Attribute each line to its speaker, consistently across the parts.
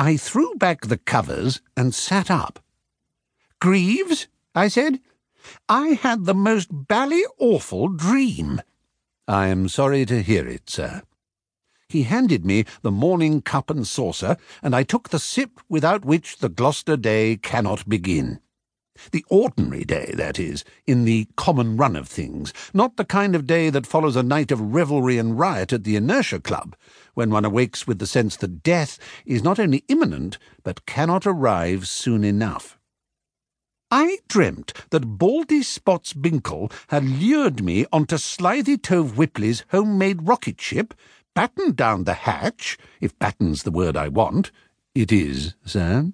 Speaker 1: I threw back the covers and sat up. Greaves, I said, I had the most bally awful dream. I am sorry to hear it, sir. He handed me the morning cup and saucer, and I took the sip without which the Gloucester day cannot begin. The ordinary day, that is, in the common run of things, not the kind of day that follows a night of revelry and riot at the Inertia Club, when one awakes with the sense that death is not only imminent, but cannot arrive soon enough. I dreamt that Baldy Spots Binkle had lured me onto Slithy Tove Whipley's homemade rocket ship, battened down the hatch, if batten's the word I want. It is, sir.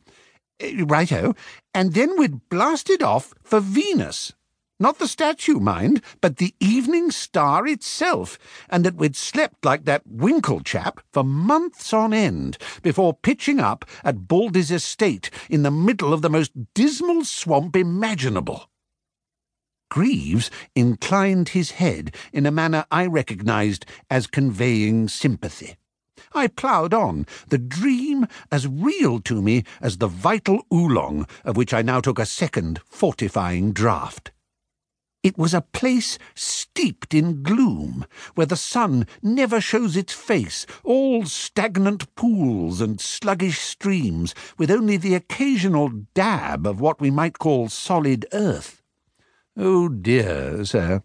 Speaker 1: Eh, righto, and then we'd blasted off for Venus. Not the statue, mind, but the evening star itself, and that we'd slept like that Winkle chap for months on end before pitching up at Baldy's estate in the middle of the most dismal swamp imaginable. Greaves inclined his head in a manner I recognised as conveying sympathy. I ploughed on, the dream as real to me as the vital oolong of which I now took a second fortifying draught. It was a place steeped in gloom, where the sun never shows its face, all stagnant pools and sluggish streams, with only the occasional dab of what we might call solid earth. Oh dear, sir.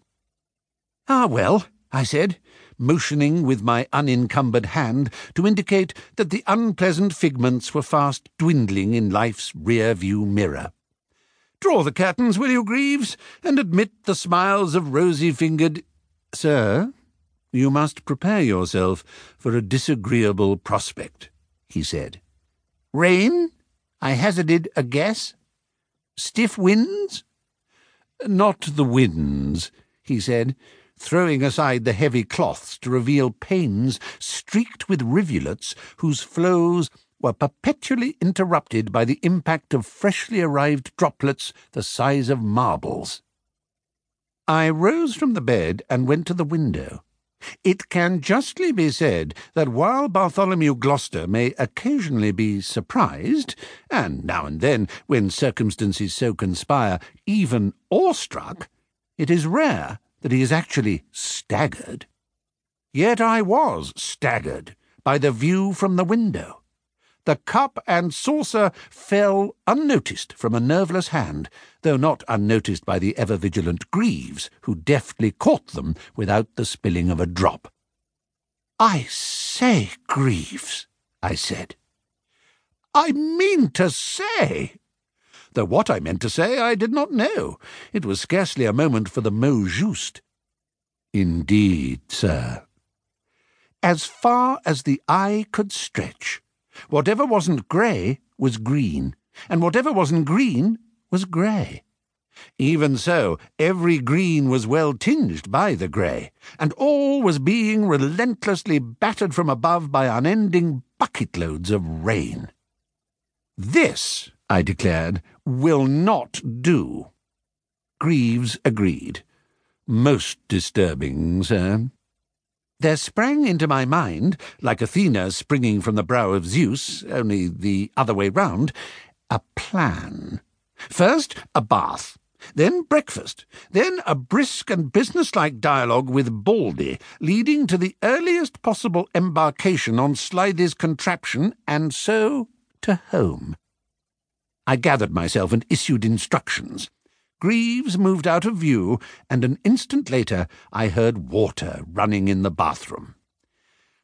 Speaker 1: Ah, well, I said, motioning with my unencumbered hand to indicate that the unpleasant figments were fast dwindling in life's rear view mirror. Draw the curtains, will you, Greaves, and admit the smiles of rosy-fingered... Sir, you must prepare yourself for a disagreeable prospect, he said. Rain? I hazarded a guess. Stiff winds? Not the winds, he said, throwing aside the heavy cloths to reveal panes streaked with rivulets whose flows were perpetually interrupted by the impact of freshly arrived droplets the size of marbles. I rose from the bed and went to the window. It can justly be said that while Bartholomew Gloucester may occasionally be surprised, and now and then, when circumstances so conspire, even awestruck, it is rare that he is actually staggered. Yet I was staggered by the view from the window. The cup and saucer fell unnoticed from a nerveless hand, though not unnoticed by the ever vigilant Greaves, who deftly caught them without the spilling of a drop. I say, Greaves, I said. I mean to say, though what I meant to say I did not know. It was scarcely a moment for the mot juste. Indeed, sir. As far as the eye could stretch, whatever wasn't grey was green, and whatever wasn't green was grey. Even so, every green was well tinged by the grey, and all was being relentlessly battered from above by unending bucket-loads of rain. This, I declared, will not do. Greaves agreed. Most disturbing, sir. There sprang into my mind, like Athena springing from the brow of Zeus, only the other way round, a plan. First, a bath. Then breakfast. Then a brisk and businesslike dialogue with Baldy, leading to the earliest possible embarkation on Slithy's contraption, and so to home. I gathered myself and issued instructions. Greaves moved out of view, and an instant later I heard water running in the bathroom.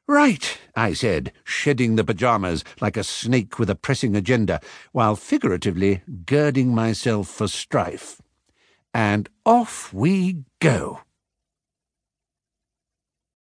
Speaker 1: Right, I said, shedding the pyjamas like a snake with a pressing agenda, while figuratively girding myself for strife. And off we go.